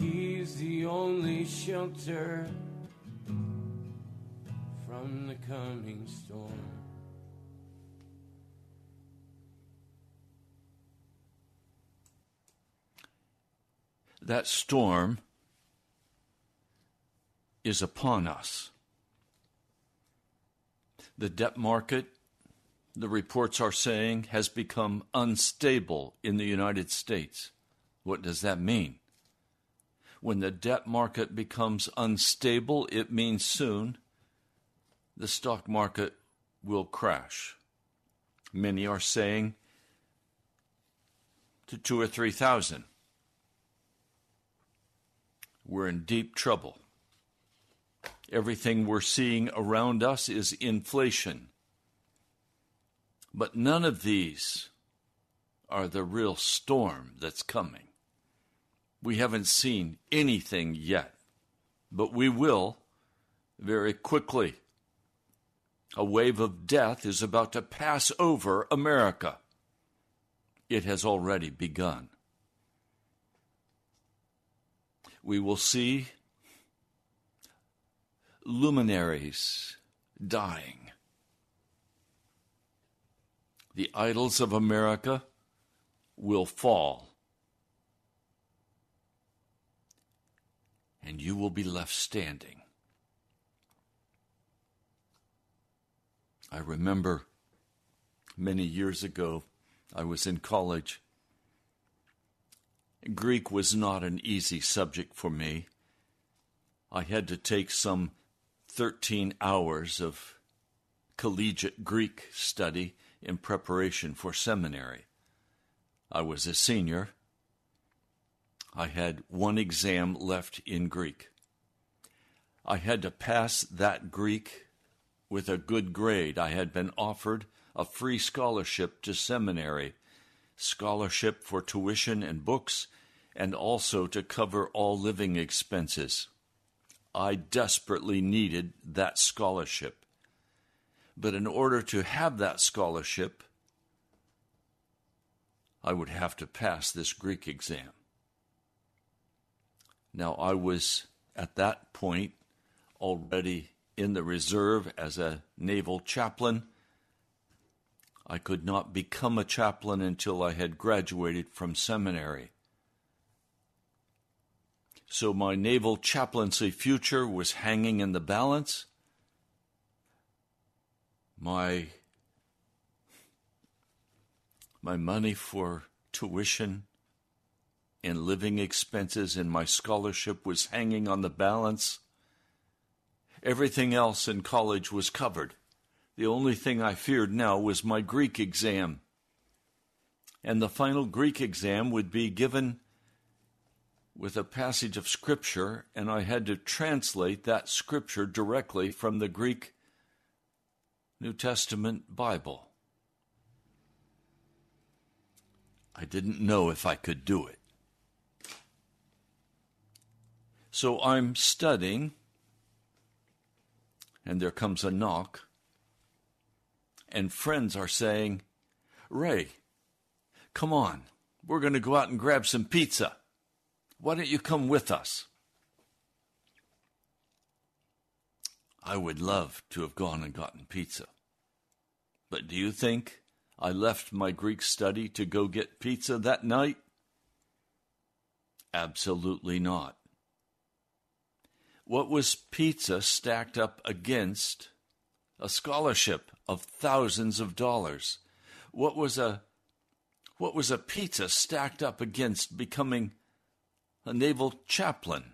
He's the only shelter from the coming storm. That storm is upon us. The debt market, the reports are saying, has become unstable in the United States. What does that mean? When the debt market becomes unstable, it means soon the stock market will crash. Many are saying to two or three thousand. We're in deep trouble. Everything we're seeing around us is inflation. But none of these are the real storm that's coming. We haven't seen anything yet, but we will very quickly. A wave of death is about to pass over America. It has already begun. We will see luminaries dying. The idols of America will fall. And you will be left standing. I remember many years ago, I was in college. Greek was not an easy subject for me. I had to take some 13 hours of collegiate Greek study in preparation for seminary. I was a senior I had one exam left in Greek. I had to pass that Greek with a good grade. I had been offered a free scholarship to seminary, scholarship for tuition and books, and also to cover all living expenses. I desperately needed that scholarship. But in order to have that scholarship, I would have to pass this Greek exam. Now, I was at that point already in the reserve as a naval chaplain. I could not become a chaplain until I had graduated from seminary. So my naval chaplaincy future was hanging in the balance. My my money for tuition and living expenses and my scholarship was hanging on the balance. Everything else in college was covered. The only thing I feared now was my Greek exam. And the final Greek exam would be given with a passage of Scripture, and I had to translate that Scripture directly from the Greek New Testament Bible. I didn't know if I could do it. So I'm studying, and there comes a knock, and friends are saying, Ray, come on, we're going to go out and grab some pizza. Why don't you come with us? I would love to have gone and gotten pizza. But do you think I left my Greek study to go get pizza that night? Absolutely not. What was pizza stacked up against a scholarship of thousands of dollars? What was a what was a pizza stacked up against becoming a naval chaplain?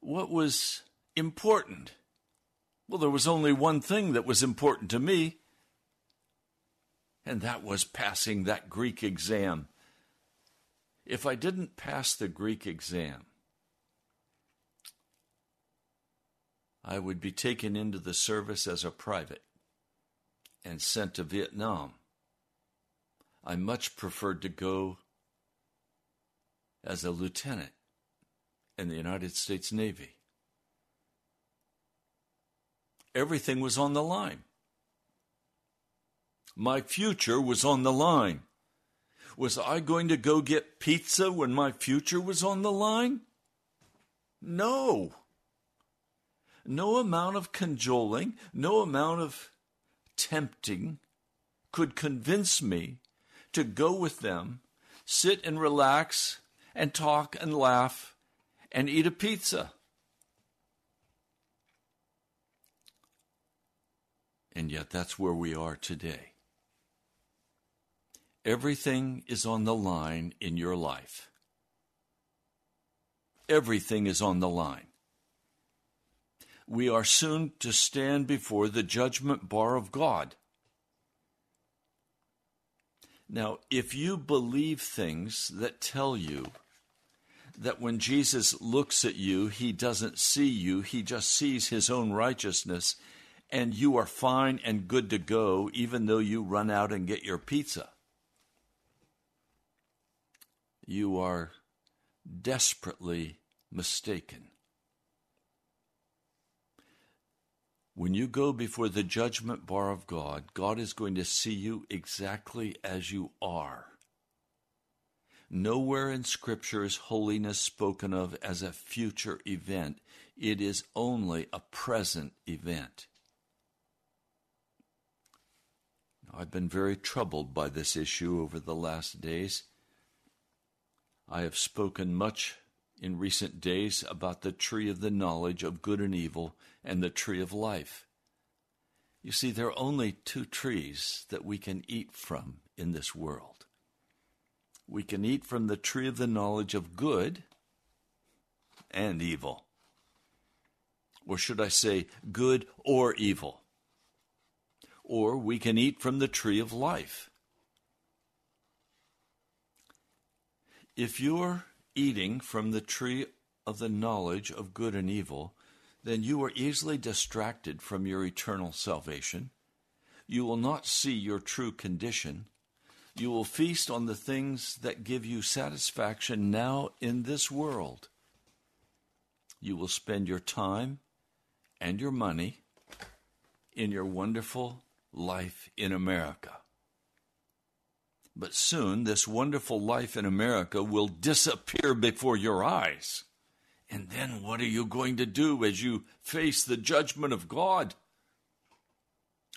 What was important? Well, there was only one thing that was important to me, and that was passing that Greek exam. If I didn't pass the Greek exam, I would be taken into the service as a private. and sent to Vietnam. I much preferred to go as a lieutenant in the United States Navy. Everything was on the line. My future was on the line. Was I going to go get pizza when my future was on the line? No. No amount of cajoling, no amount of tempting could convince me to go with them, sit and relax and talk and laugh and eat a pizza. And yet, that's where we are today. Everything is on the line in your life. Everything is on the line. We are soon to stand before the judgment bar of God. Now, if you believe things that tell you that when Jesus looks at you, he doesn't see you, he just sees his own righteousness, and you are fine and good to go, even though you run out and get your pizza, you are desperately mistaken. When you go before the judgment bar of God, God is going to see you exactly as you are. Nowhere in Scripture is holiness spoken of as a future event. It is only a present event. I've been very troubled by this issue over the last days. I have spoken much in recent days about the tree of the knowledge of good and evil and the tree of life. You see, there are only two trees that we can eat from in this world. We can eat from the tree of the knowledge of good and evil. Or should I say, good or evil? Or we can eat from the tree of life. If you're eating from the tree of the knowledge of good and evil, then you are easily distracted from your eternal salvation. You will not see your true condition. You will feast on the things that give you satisfaction now in this world. You will spend your time and your money in your wonderful life in America. But soon, this wonderful life in America will disappear before your eyes. And then what are you going to do as you face the judgment of God?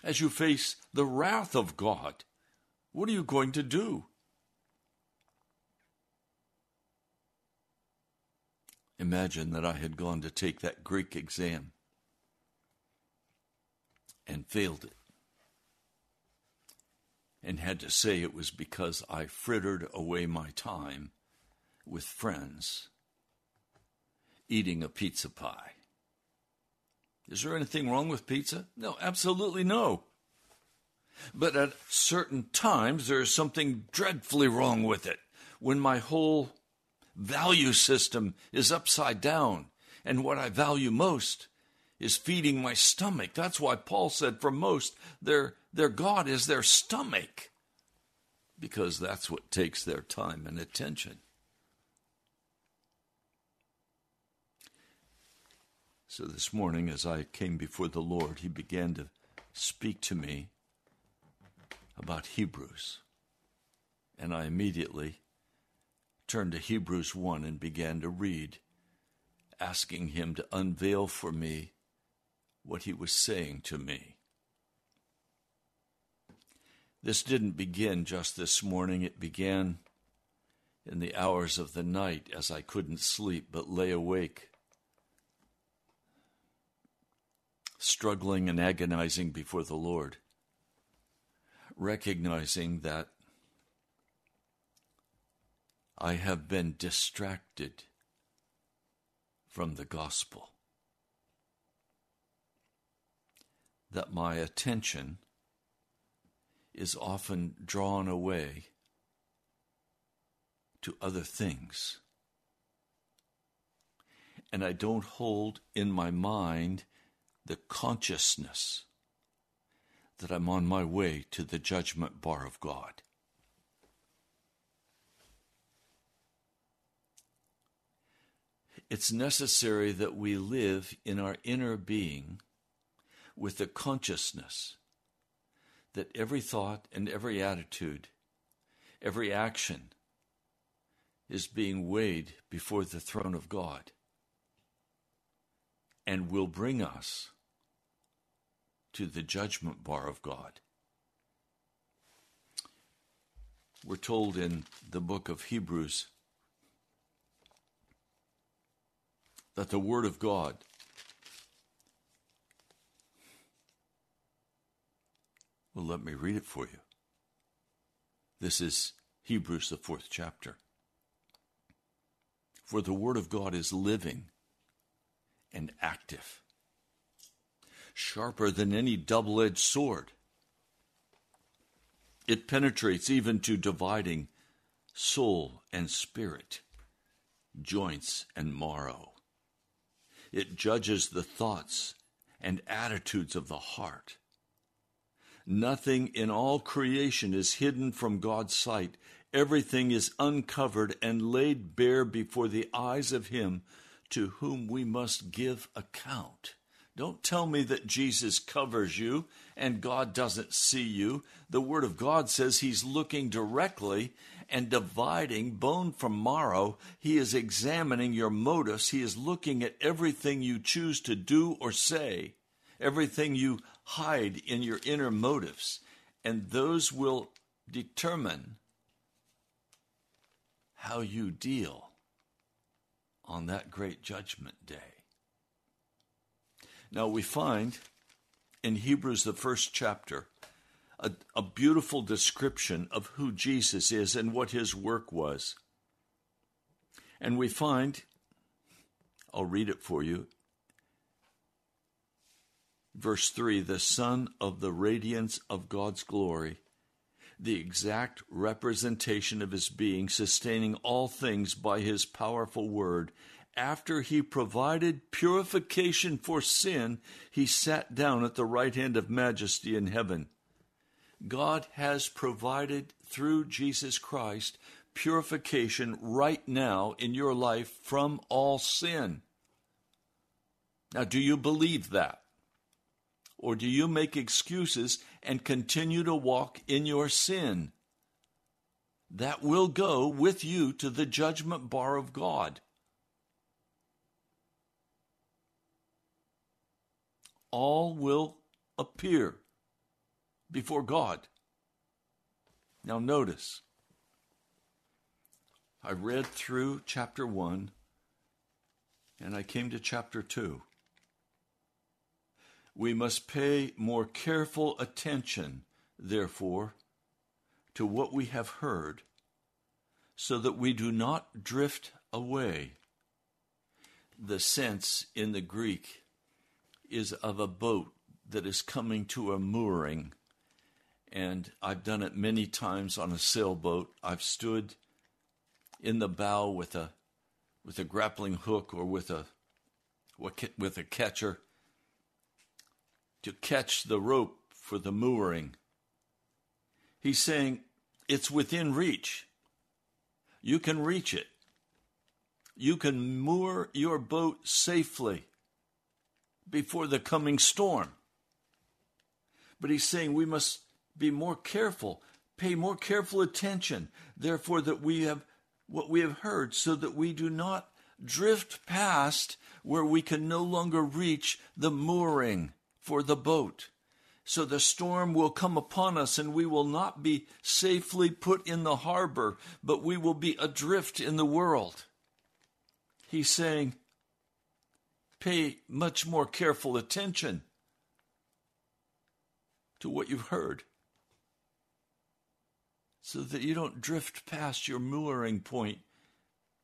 As you face the wrath of God? What are you going to do? Imagine that I had gone to take that Greek exam and failed it and had to say it was because I frittered away my time with friends eating a pizza pie. Is there anything wrong with pizza? No, absolutely no. But at certain times, there is something dreadfully wrong with it when my whole value system is upside down, and what I value most is feeding my stomach. That's why Paul said, for most, their, their God is their stomach, because that's what takes their time and attention. So this morning, as I came before the Lord, He began to speak to me about Hebrews. And I immediately turned to Hebrews 1 and began to read, asking Him to unveil for me what he was saying to me. This didn't begin just this morning, it began in the hours of the night as I couldn't sleep but lay awake, struggling and agonizing before the Lord, recognizing that I have been distracted from the gospel. That my attention is often drawn away to other things. And I don't hold in my mind the consciousness that I'm on my way to the judgment bar of God. It's necessary that we live in our inner being with the consciousness that every thought and every attitude, every action is being weighed before the throne of God and will bring us to the judgment bar of God. We're told in the book of Hebrews that the Word of God Well, let me read it for you. This is Hebrews, the fourth chapter. For the Word of God is living and active, sharper than any double edged sword. It penetrates even to dividing soul and spirit, joints and marrow. It judges the thoughts and attitudes of the heart. Nothing in all creation is hidden from God's sight. Everything is uncovered and laid bare before the eyes of Him to whom we must give account. Don't tell me that Jesus covers you and God doesn't see you. The Word of God says He's looking directly and dividing bone from marrow. He is examining your motives. He is looking at everything you choose to do or say, everything you hide in your inner motives, and those will determine how you deal on that great judgment day. Now we find in Hebrews, the first chapter, a, a, beautiful description of who Jesus is and what his work was. And we find, I'll read it for you. Verse 3 the Son of the radiance of God's glory, the exact representation of his being, sustaining all things by his powerful word. After he provided purification for sin, he sat down at the right hand of majesty in heaven. God has provided through Jesus Christ purification right now in your life from all sin. Now, do you believe that? Or do you make excuses and continue to walk in your sin? That will go with you to the judgment bar of God. All will appear before God. Now, notice, I read through chapter 1 and I came to chapter 2 we must pay more careful attention, therefore, to what we have heard, so that we do not drift away. The sense in the Greek is of a boat that is coming to a mooring. And I've done it many times on a sailboat. I've stood in the bow with a with a grappling hook or with a with a catcher to catch the rope for the mooring. He's saying it's within reach. You can reach it. You can moor your boat safely before the coming storm. But he's saying we must be more careful, pay more careful attention, therefore, that we have what we have heard, so that we do not drift past where we can no longer reach the mooring for the boat. So the storm will come upon us, and we will not be safely put in the harbor, but we will be adrift in the world. He's saying, pay much more careful attention to what you've heard so that you don't drift past your mooring point,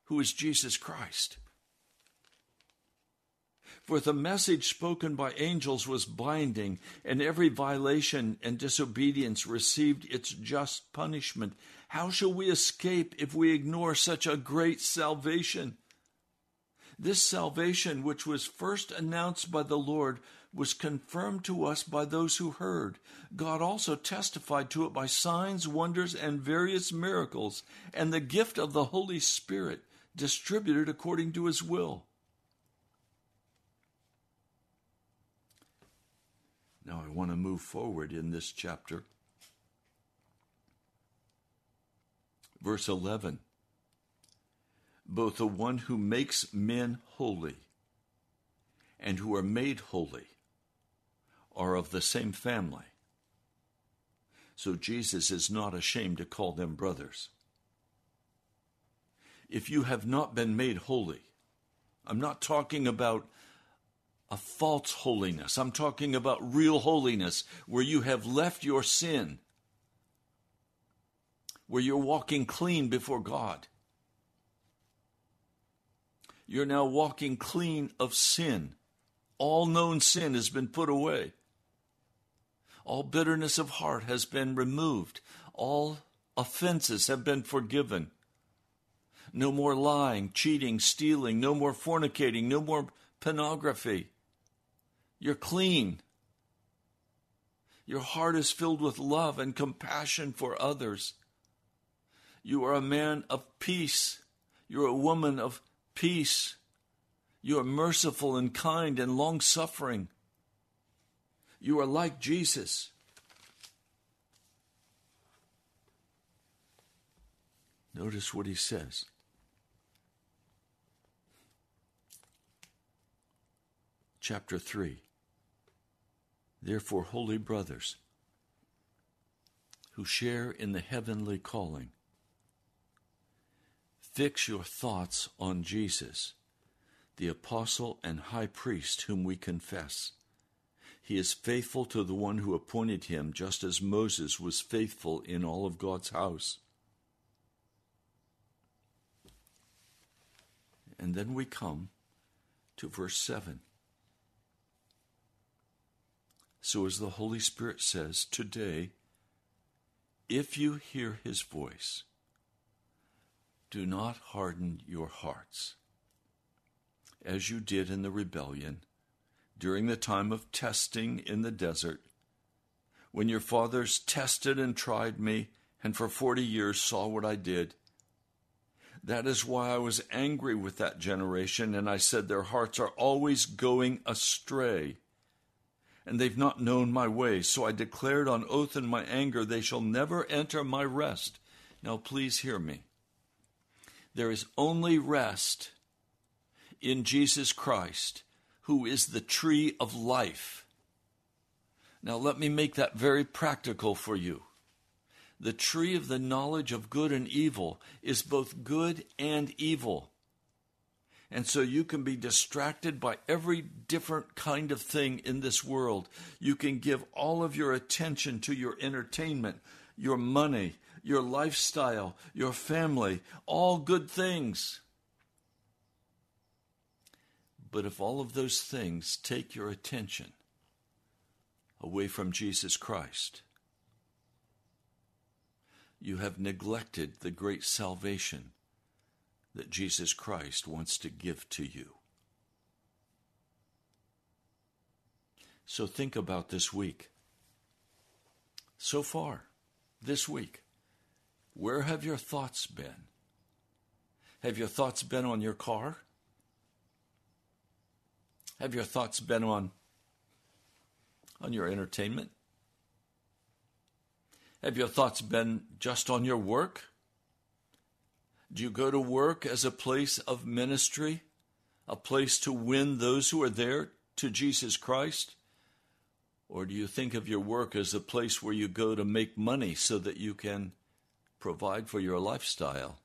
who is Jesus Christ. For the message spoken by angels was binding, and every violation and disobedience received its just punishment. How shall we escape if we ignore such a great salvation? This salvation, which was first announced by the Lord, was confirmed to us by those who heard. God also testified to it by signs, wonders, and various miracles, and the gift of the Holy Spirit distributed according to his will. Now I want to move forward in this chapter. Verse 11 Both the one who makes men holy and who are made holy are of the same family. So Jesus is not ashamed to call them brothers. If you have not been made holy, I'm not talking about a false holiness. I'm talking about real holiness where you have left your sin, where you're walking clean before God. You're now walking clean of sin. All known sin has been put away. All bitterness of heart has been removed. All offenses have been forgiven. No more lying, cheating, stealing, no more fornicating, no more pornography. You're clean. Your heart is filled with love and compassion for others. You are a man of peace. You're a woman of peace. You are merciful and kind and long suffering. You are like Jesus. Notice what he says. Chapter 3. Therefore, holy brothers, who share in the heavenly calling, fix your thoughts on Jesus, the apostle and high priest whom we confess he is faithful to the one who appointed him, just as Moses was faithful in all of God's house. And then we come to verse 7. So, as the Holy Spirit says, today, if you hear his voice, do not harden your hearts, as you did in the rebellion during the time of testing in the desert, when your fathers tested and tried me, and for forty years saw what I did. That is why I was angry with that generation, and I said, Their hearts are always going astray, and they've not known my ways. So I declared on oath in my anger, They shall never enter my rest. Now, please hear me. There is only rest in Jesus Christ who is the tree of life. Now, let me make that very practical for you. The tree of the knowledge of good and evil is both good and evil. And so you can be distracted by every different kind of thing in this world. You can give all of your attention to your entertainment, your money, your lifestyle, your family, all good things. But if all of those things take your attention away from Jesus Christ, you have neglected the great salvation that Jesus Christ wants to give to you. So think about this week. So far, this week, where have your thoughts been? Have your thoughts been on your car? Have your thoughts been on on your entertainment? Have your thoughts been just on your work? Do you go to work as a place of ministry, a place to win those who are there to Jesus Christ? Or do you think of your work as a place where you go to make money so that you can provide for your lifestyle?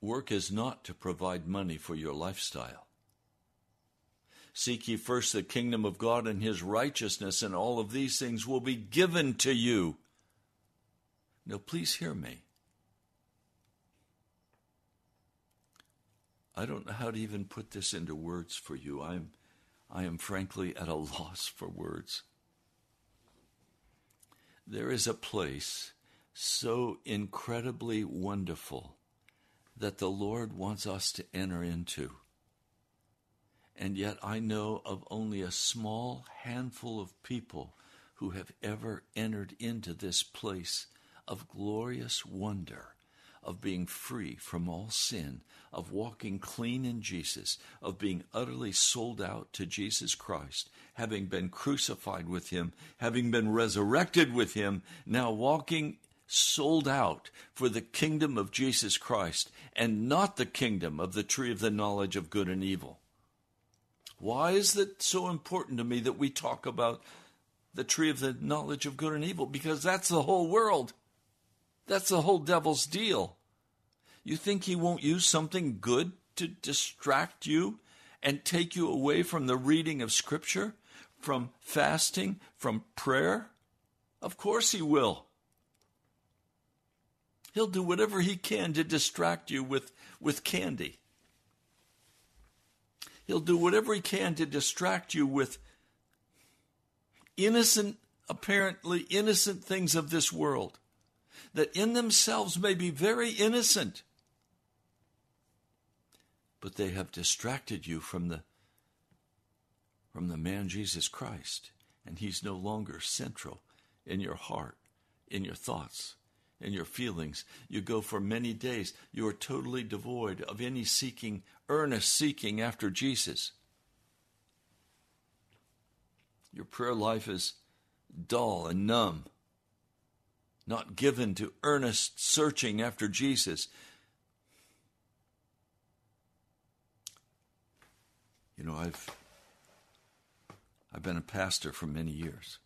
Work is not to provide money for your lifestyle. Seek ye first the kingdom of God and his righteousness, and all of these things will be given to you. Now, please hear me. I don't know how to even put this into words for you. I'm, I am frankly at a loss for words. There is a place so incredibly wonderful that the Lord wants us to enter into. And yet I know of only a small handful of people who have ever entered into this place of glorious wonder, of being free from all sin, of walking clean in Jesus, of being utterly sold out to Jesus Christ, having been crucified with Him, having been resurrected with Him, now walking sold out for the kingdom of Jesus Christ and not the kingdom of the tree of the knowledge of good and evil. Why is it so important to me that we talk about the tree of the knowledge of good and evil? Because that's the whole world. That's the whole devil's deal. You think he won't use something good to distract you and take you away from the reading of Scripture, from fasting, from prayer? Of course he will. He'll do whatever he can to distract you with, with candy. He'll do whatever he can to distract you with innocent, apparently innocent things of this world that in themselves may be very innocent, but they have distracted you from the from the man Jesus Christ, and he's no longer central in your heart, in your thoughts, in your feelings. You go for many days, you are totally devoid of any seeking, earnest seeking after Jesus. Your prayer life is dull and numb, not given to earnest searching after Jesus. You know, I've I've been a pastor for many years.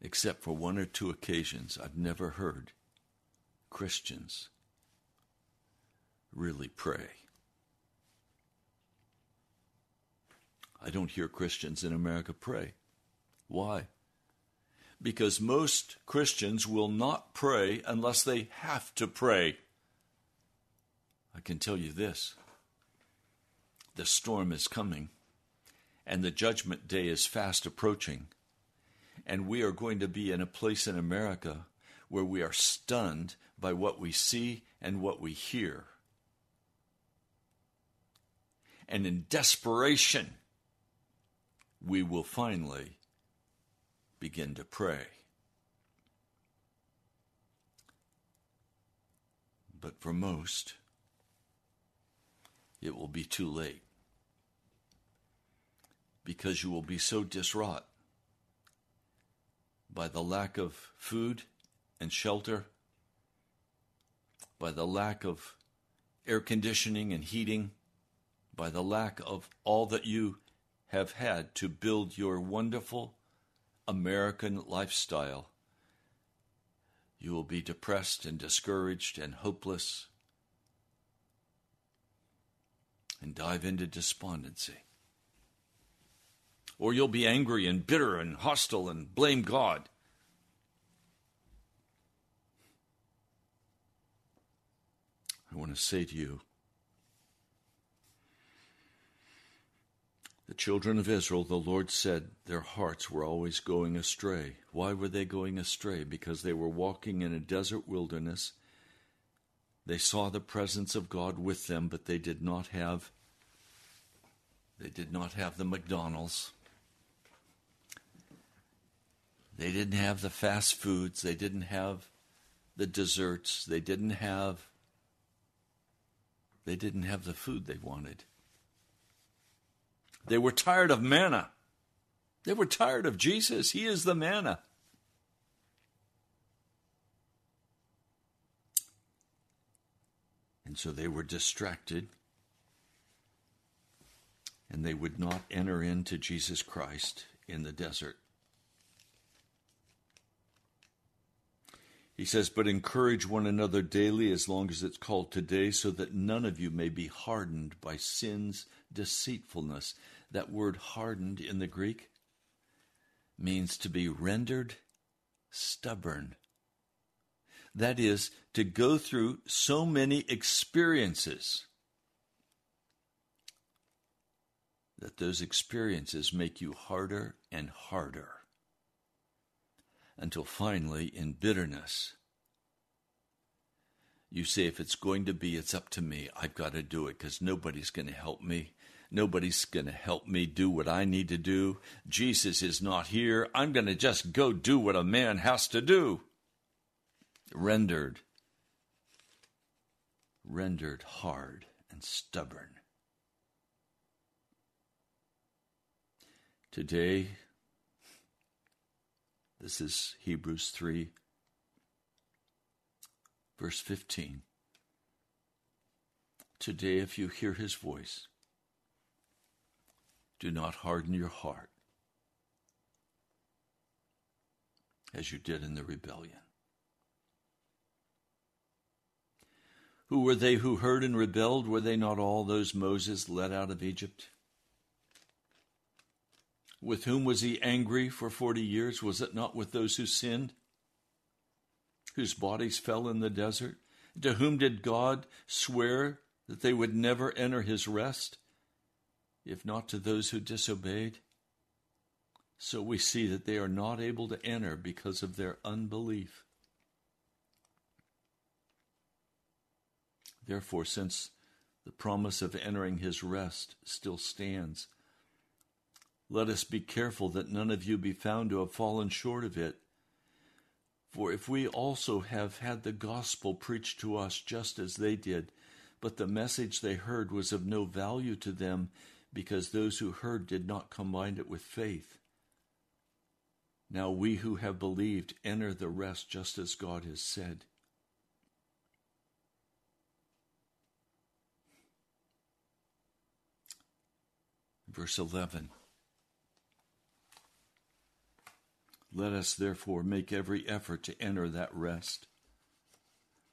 Except for one or two occasions, I've never heard Christians really pray. I don't hear Christians in America pray. Why? Because most Christians will not pray unless they have to pray. I can tell you this the storm is coming, and the judgment day is fast approaching. And we are going to be in a place in America where we are stunned by what we see and what we hear. And in desperation, we will finally begin to pray. But for most, it will be too late because you will be so diswrought by the lack of food and shelter, by the lack of air conditioning and heating, by the lack of all that you have had to build your wonderful American lifestyle. You will be depressed and discouraged and hopeless and dive into despondency. Or you'll be angry and bitter and hostile and blame God. I want to say to you the children of Israel, the Lord said their hearts were always going astray. Why were they going astray? Because they were walking in a desert wilderness. They saw the presence of God with them, but they did not have they did not have the McDonald's. They didn't have the fast foods. They didn't have the desserts. They didn't have they didn't have the food they wanted. They were tired of manna. They were tired of Jesus. He is the manna. And so they were distracted and they would not enter into Jesus Christ in the desert. He says, But encourage one another daily as long as it's called today, so that none of you may be hardened by sin's deceitfulness. That word hardened in the Greek means to be rendered stubborn. That is, to go through so many experiences that those experiences make you harder and harder until finally, in bitterness, You say, if it's going to be, it's up to me. I've got to do it because nobody's going to help me. Nobody's going to help me do what I need to do. Jesus is not here. I'm going to just go do what a man has to do. Rendered, rendered hard and stubborn. Today, this is Hebrews 3, verse 15. Today, if you hear his voice, do not harden your heart as you did in the rebellion. Who were they who heard and rebelled? Were they not all those Moses led out of Egypt? With whom was he angry for forty years? Was it not with those who sinned, whose bodies fell in the desert? To whom did God swear that they would never enter his rest, if not to those who disobeyed? So we see that they are not able to enter because of their unbelief. Therefore, since the promise of entering his rest still stands, let us be careful that none of you be found to have fallen short of it. For if we also have had the gospel preached to us just as they did, but the message they heard was of no value to them, because those who heard did not combine it with faith. Now we who have believed enter the rest just as God has said. Verse 11. Let us therefore make every effort to enter that rest,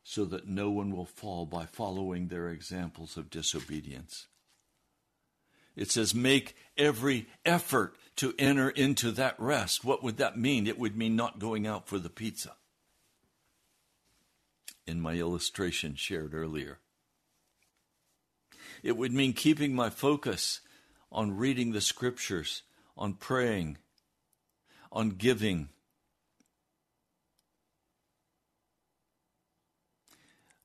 so that no one will fall by following their examples of disobedience. It says, make every effort to enter into that rest. What would that mean? It would mean not going out for the pizza. In my illustration shared earlier, it would mean keeping my focus on reading the scriptures, on praying, on giving.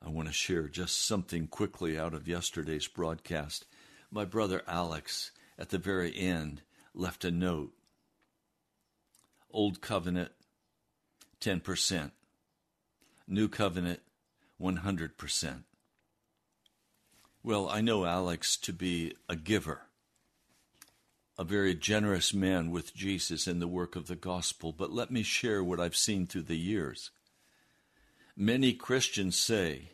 I want to share just something quickly out of yesterday's broadcast. My brother Alex, at the very end, left a note. Old Covenant, 10%. New Covenant, 100%. Well, I know Alex to be a giver a very generous man with Jesus in the work of the gospel, but let me share what I've seen through the years. Many Christians say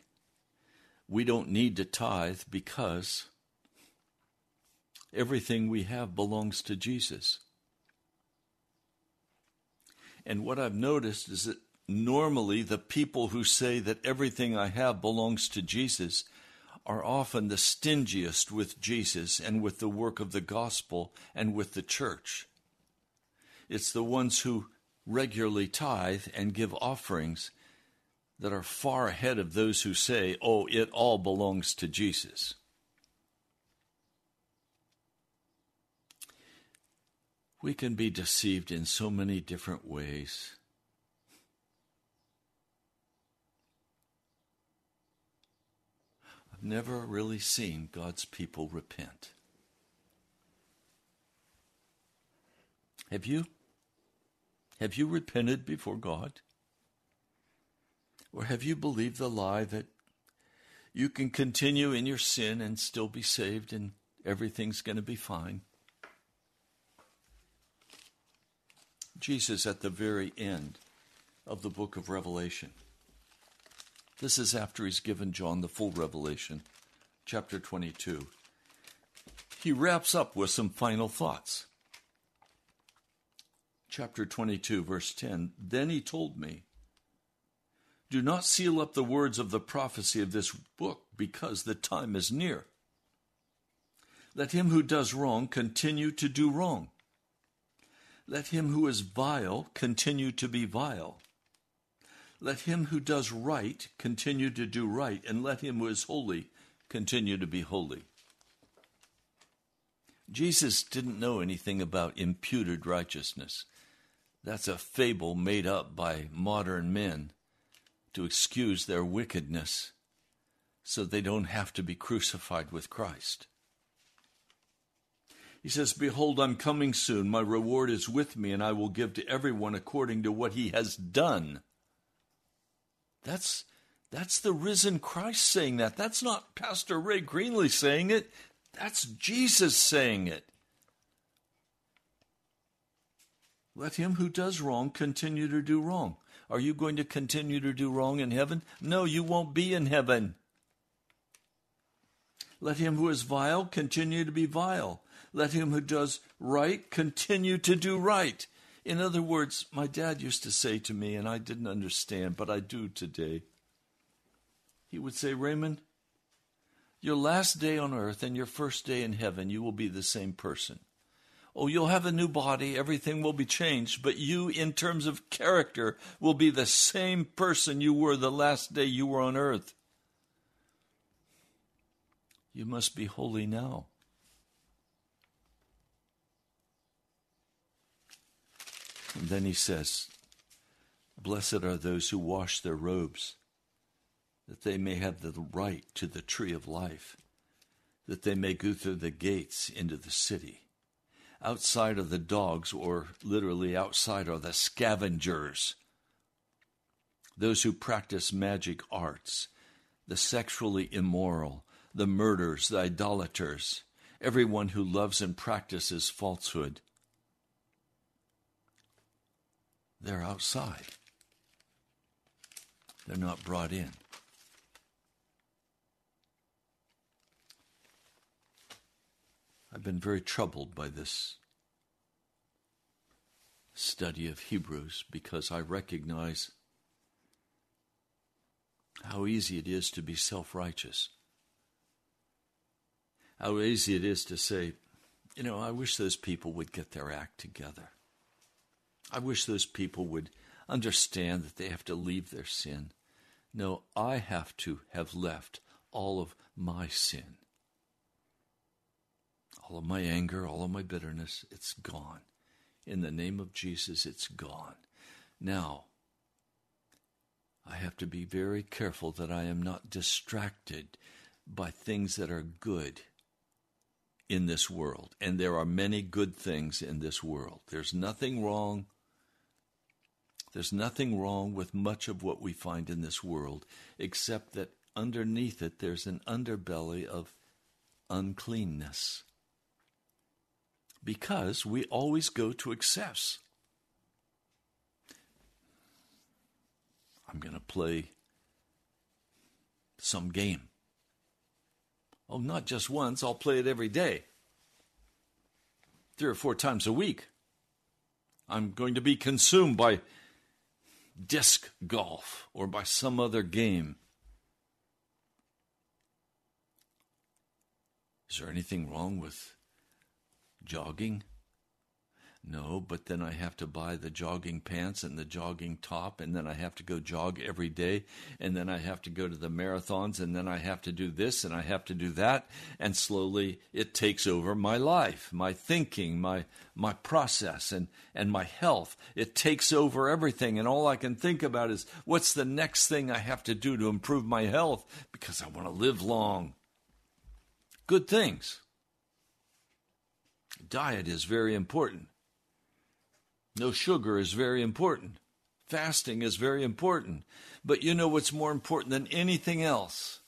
we don't need to tithe because everything we have belongs to Jesus. And what I've noticed is that normally the people who say that everything I have belongs to Jesus are often the stingiest with Jesus and with the work of the gospel and with the church. It's the ones who regularly tithe and give offerings that are far ahead of those who say, oh, it all belongs to Jesus. We can be deceived in so many different ways. Never really seen God's people repent. Have you? Have you repented before God? Or have you believed the lie that you can continue in your sin and still be saved and everything's going to be fine? Jesus, at the very end of the book of Revelation, this is after he's given John the full revelation, chapter 22. He wraps up with some final thoughts. Chapter 22, verse 10 Then he told me, Do not seal up the words of the prophecy of this book, because the time is near. Let him who does wrong continue to do wrong. Let him who is vile continue to be vile. Let him who does right continue to do right, and let him who is holy continue to be holy. Jesus didn't know anything about imputed righteousness. That's a fable made up by modern men to excuse their wickedness so they don't have to be crucified with Christ. He says, Behold, I'm coming soon. My reward is with me, and I will give to everyone according to what he has done. That's, that's the risen Christ saying that. That's not Pastor Ray Greenley saying it. That's Jesus saying it. Let him who does wrong continue to do wrong. Are you going to continue to do wrong in heaven? No, you won't be in heaven. Let him who is vile continue to be vile. Let him who does right continue to do right. In other words, my dad used to say to me, and I didn't understand, but I do today. He would say, Raymond, your last day on earth and your first day in heaven, you will be the same person. Oh, you'll have a new body, everything will be changed, but you, in terms of character, will be the same person you were the last day you were on earth. You must be holy now. And then he says, Blessed are those who wash their robes, that they may have the right to the tree of life, that they may go through the gates into the city. Outside are the dogs, or literally outside are the scavengers, those who practice magic arts, the sexually immoral, the murderers, the idolaters, everyone who loves and practices falsehood. They're outside. They're not brought in. I've been very troubled by this study of Hebrews because I recognize how easy it is to be self righteous how easy it is to say, you know, I wish those people would get their act together. I wish those people would understand that they have to leave their sin. No, I have to have left all of my sin. All of my anger, all of my bitterness, it's gone. In the name of Jesus, it's gone. Now, I have to be very careful that I am not distracted by things that are good in this world. And there are many good things in this world. There's nothing wrong. There's nothing wrong with much of what we find in this world, except that underneath it there's an underbelly of uncleanness. Because we always go to excess. I'm going to play some game. Oh, not just once, I'll play it every day. Three or four times a week. I'm going to be consumed by disc golf or by some other game. Is there anything wrong with jogging? No, but then I have to buy the jogging pants and the jogging top, and then I have to go jog every day, and then I have to go to the marathons, and then I have to do this, and I have to do that, and slowly it takes over my life, my thinking, my my process, and and my health. It takes over everything, and all I can think about is what's the next thing I have to do to improve my health because I want to live long. Good things. Diet is very important no sugar is very important. Fasting is very important. But you know what's more important than anything else?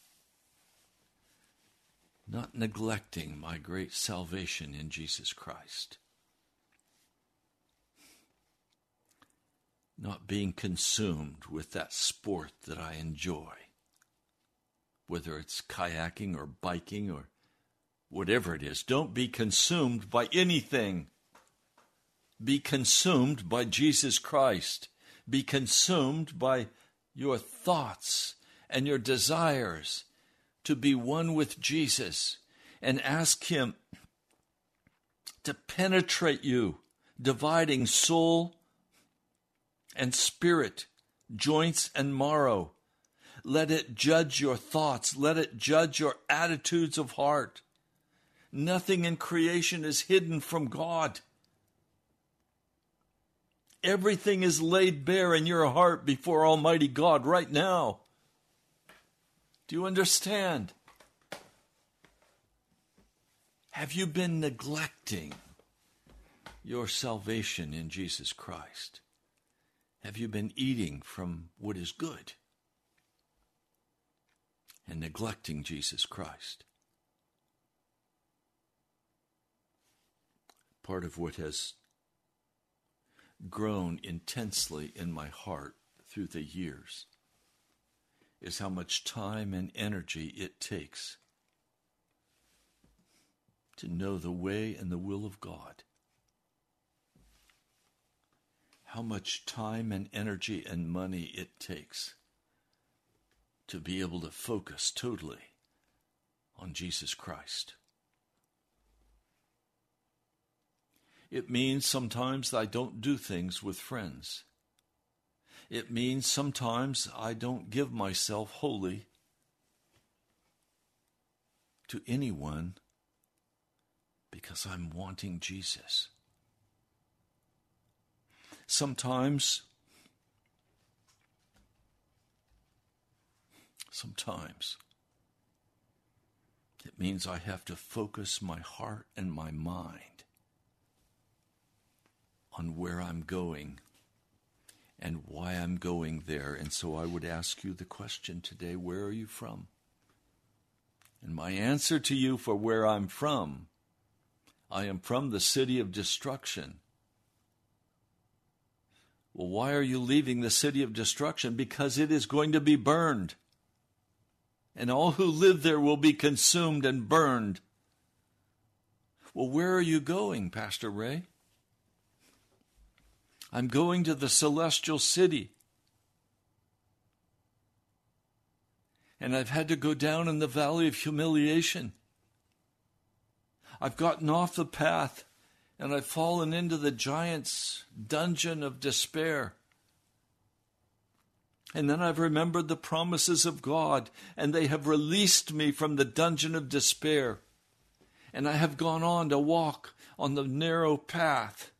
Not neglecting my great salvation in Jesus Christ. Not being consumed with that sport that I enjoy, whether it's kayaking or biking or whatever it is. Don't be consumed by anything be consumed by Jesus Christ. Be consumed by your thoughts and your desires to be one with Jesus and ask Him to penetrate you, dividing soul and spirit, joints and marrow. Let it judge your thoughts, let it judge your attitudes of heart. Nothing in creation is hidden from God. Everything is laid bare in your heart before Almighty God right now. Do you understand? Have you been neglecting your salvation in Jesus Christ? Have you been eating from what is good and neglecting Jesus Christ? Part of what has grown intensely in my heart through the years is how much time and energy it takes to know the way and the will of God. How much time and energy and money it takes to be able to focus totally on Jesus Christ. It means sometimes I don't do things with friends. It means sometimes I don't give myself wholly to anyone because I'm wanting Jesus. Sometimes, sometimes it means I have to focus my heart and my mind on where I'm going and why I'm going there. And so I would ask you the question today where are you from? And my answer to you for where I'm from I am from the city of destruction. Well, why are you leaving the city of destruction? Because it is going to be burned. And all who live there will be consumed and burned. Well, where are you going, Pastor Ray? I'm going to the celestial city. And I've had to go down in the valley of humiliation. I've gotten off the path and I've fallen into the giant's dungeon of despair. And then I've remembered the promises of God, and they have released me from the dungeon of despair. And I have gone on to walk on the narrow path.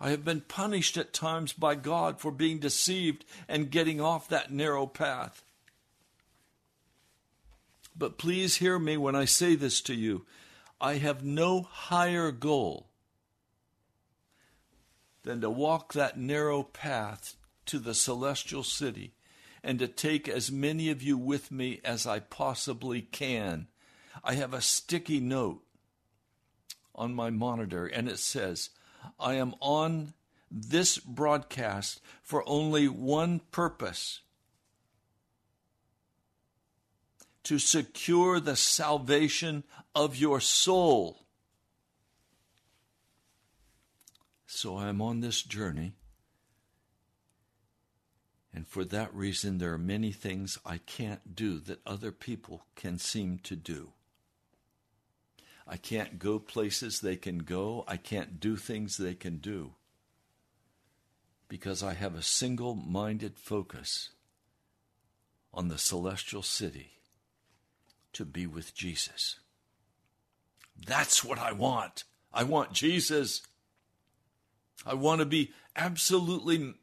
I have been punished at times by God for being deceived and getting off that narrow path. But please hear me when I say this to you. I have no higher goal than to walk that narrow path to the celestial city and to take as many of you with me as I possibly can. I have a sticky note on my monitor and it says, I am on this broadcast for only one purpose to secure the salvation of your soul. So I'm on this journey. And for that reason, there are many things I can't do that other people can seem to do. I can't go places they can go. I can't do things they can do. Because I have a single minded focus on the celestial city to be with Jesus. That's what I want. I want Jesus. I want to be absolutely,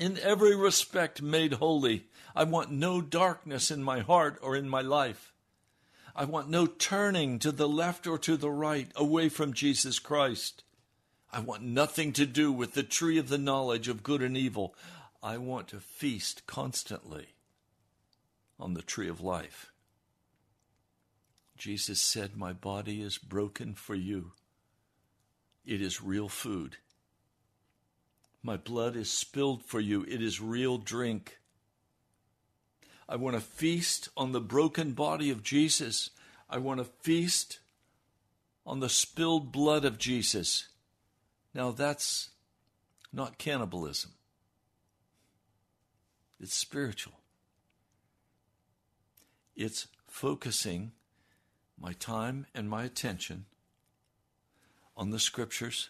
in every respect, made holy. I want no darkness in my heart or in my life. I want no turning to the left or to the right away from Jesus Christ. I want nothing to do with the tree of the knowledge of good and evil. I want to feast constantly on the tree of life. Jesus said, My body is broken for you. It is real food. My blood is spilled for you. It is real drink. I want to feast on the broken body of Jesus. I want to feast on the spilled blood of Jesus. Now, that's not cannibalism, it's spiritual. It's focusing my time and my attention on the scriptures,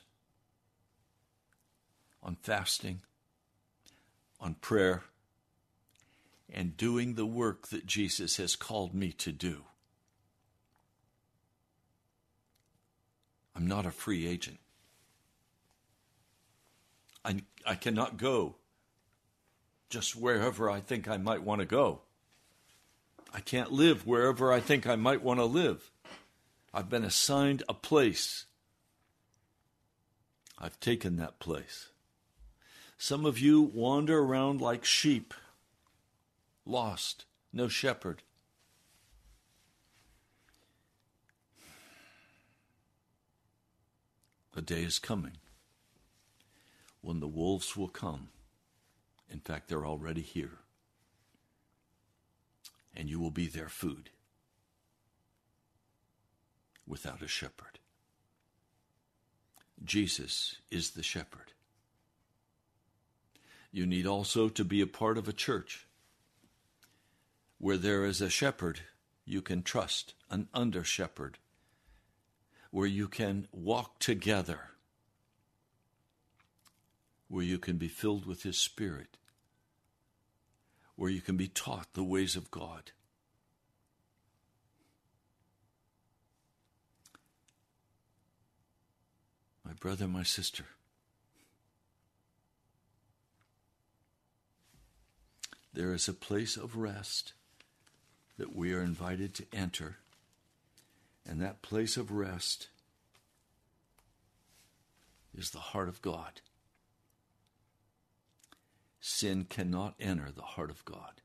on fasting, on prayer and doing the work that Jesus has called me to do. I'm not a free agent. I, I cannot go just wherever I think I might want to go. I can't live wherever I think I might want to live. I've been assigned a place. I've taken that place. Some of you wander around like sheep, lost, no shepherd. A day is coming when the wolves will come. In fact, they're already here. And you will be their food without a shepherd. Jesus is the shepherd. You need also to be a part of a church where there is a shepherd you can trust, an under shepherd, where you can walk together, where you can be filled with His Spirit, where you can be taught the ways of God. My brother, my sister, there is a place of rest that we are invited to enter. And that place of rest is the heart of God. Sin cannot enter the heart of God.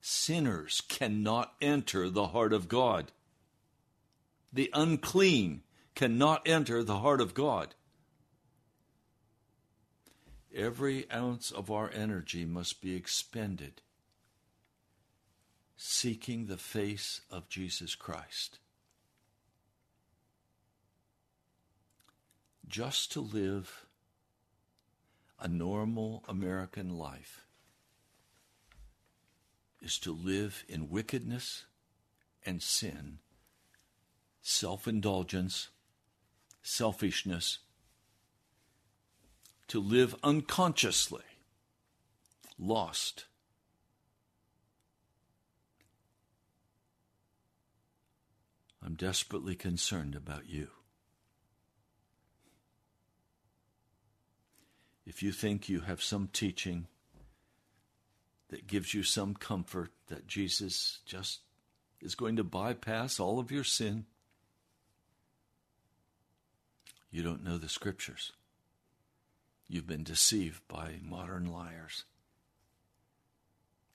Sinners cannot enter the heart of God. The unclean cannot enter the heart of God. Every ounce of our energy must be expended seeking the face of Jesus Christ. Just to live a normal American life is to live in wickedness and sin, self indulgence, selfishness, to live unconsciously, lost. I'm desperately concerned about you. If you think you have some teaching that gives you some comfort that Jesus just is going to bypass all of your sin, you don't know the scriptures. You've been deceived by modern liars.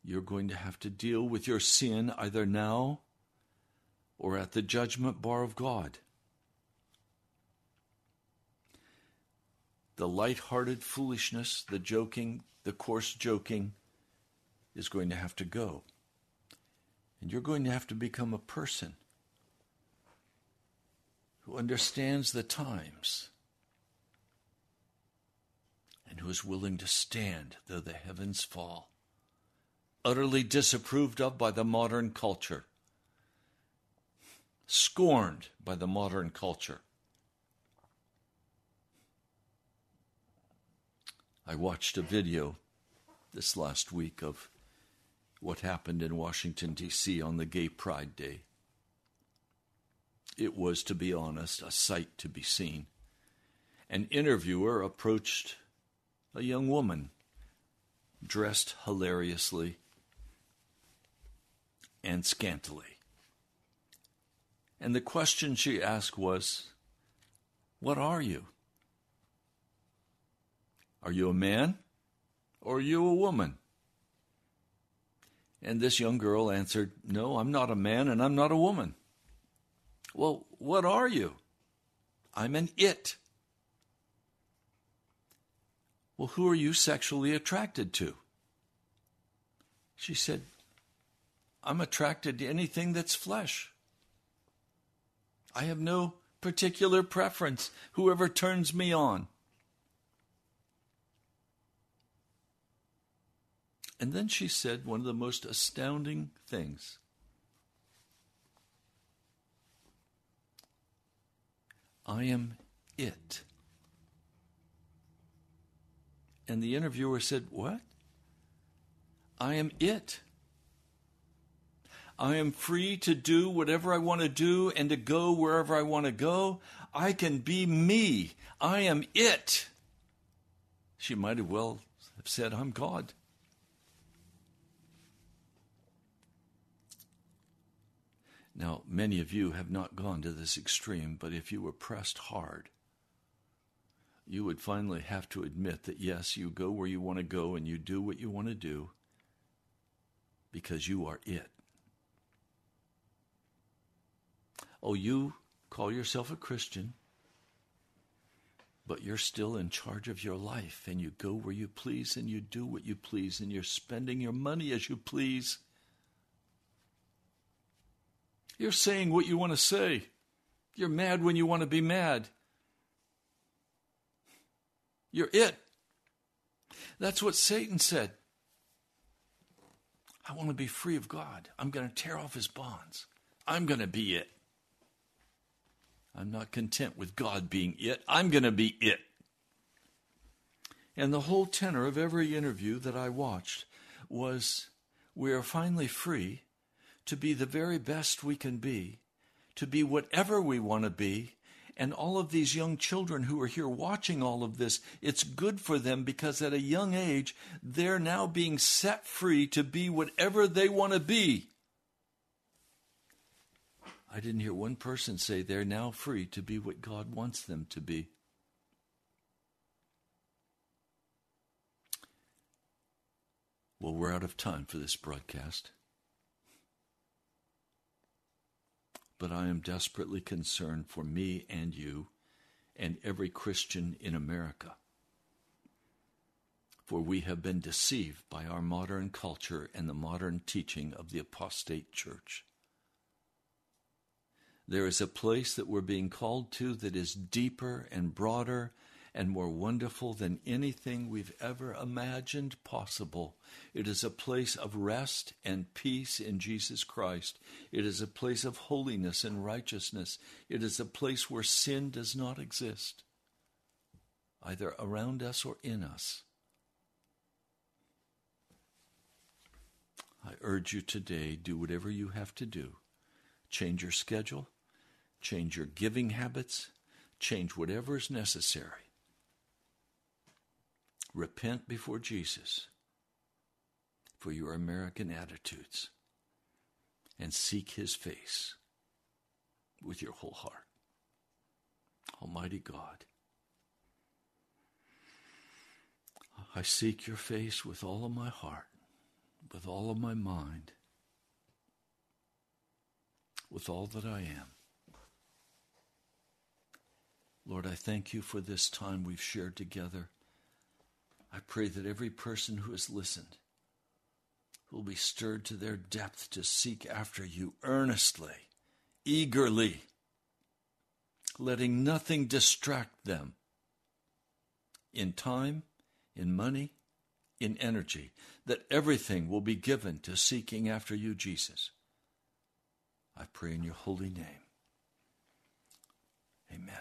You're going to have to deal with your sin either now or at the judgment bar of God. The light-hearted foolishness, the joking, the coarse joking is going to have to go. And you're going to have to become a person who understands the times and who is willing to stand though the heavens fall. Utterly disapproved of by the modern culture, scorned by the modern culture. I watched a video this last week of what happened in Washington, D.C. on the Gay Pride Day. It was, to be honest, a sight to be seen. An interviewer approached a young woman dressed hilariously and scantily. And the question she asked was, What are you? Are you a man or are you a woman? And this young girl answered, No, I'm not a man and I'm not a woman. Well, what are you? I'm an it. Well, who are you sexually attracted to? She said, I'm attracted to anything that's flesh. I have no particular preference, whoever turns me on. And then she said one of the most astounding things. I am it. And the interviewer said, What? I am it. I am free to do whatever I want to do and to go wherever I want to go. I can be me. I am it. She might have well have said, I'm God. Now, many of you have not gone to this extreme, but if you were pressed hard, you would finally have to admit that yes, you go where you want to go and you do what you want to do because you are it. Oh, you call yourself a Christian, but you're still in charge of your life and you go where you please and you do what you please and you're spending your money as you please. You're saying what you want to say. You're mad when you want to be mad. You're it. That's what Satan said. I want to be free of God. I'm going to tear off his bonds. I'm going to be it. I'm not content with God being it. I'm going to be it. And the whole tenor of every interview that I watched was we are finally free to be the very best we can be, to be whatever we want to be. And all of these young children who are here watching all of this, it's good for them because at a young age, they're now being set free to be whatever they want to be. I didn't hear one person say they're now free to be what God wants them to be. Well, we're out of time for this broadcast. But I am desperately concerned for me and you and every Christian in America. For we have been deceived by our modern culture and the modern teaching of the apostate church. There is a place that we're being called to that is deeper and broader and more wonderful than anything we've ever imagined possible. It is a place of rest and peace in Jesus Christ. It is a place of holiness and righteousness. It is a place where sin does not exist, either around us or in us. I urge you today do whatever you have to do. Change your schedule change your giving habits, change whatever is necessary. Repent before Jesus for your American attitudes and seek his face with your whole heart. Almighty God, I seek your face with all of my heart, with all of my mind, with all that I am. Lord, I thank you for this time we've shared together. I pray that every person who has listened will be stirred to their depth to seek after you earnestly, eagerly, letting nothing distract them in time, in money, in energy, that everything will be given to seeking after you, Jesus. I pray in your holy name. Amen.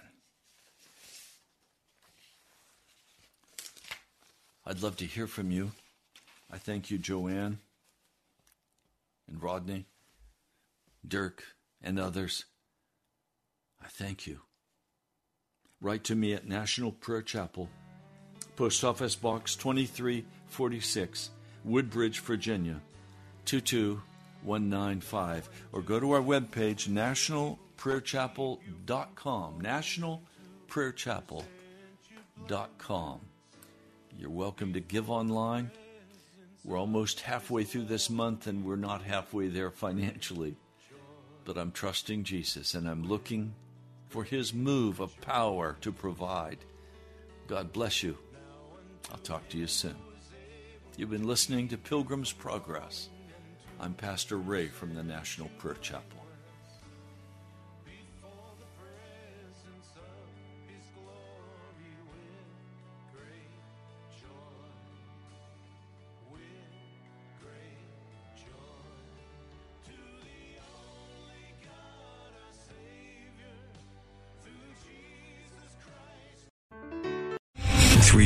I'd love to hear from you. I thank you, Joanne and Rodney, Dirk, and others. I thank you. Write to me at National Prayer Chapel, Post Office Box 2346, Woodbridge, Virginia 22195, or go to our webpage, nationalprayerchapel.com. Nationalprayerchapel.com. You're welcome to give online. We're almost halfway through this month and we're not halfway there financially. But I'm trusting Jesus and I'm looking for his move of power to provide. God bless you. I'll talk to you soon. You've been listening to Pilgrim's Progress. I'm Pastor Ray from the National Prayer Chapel.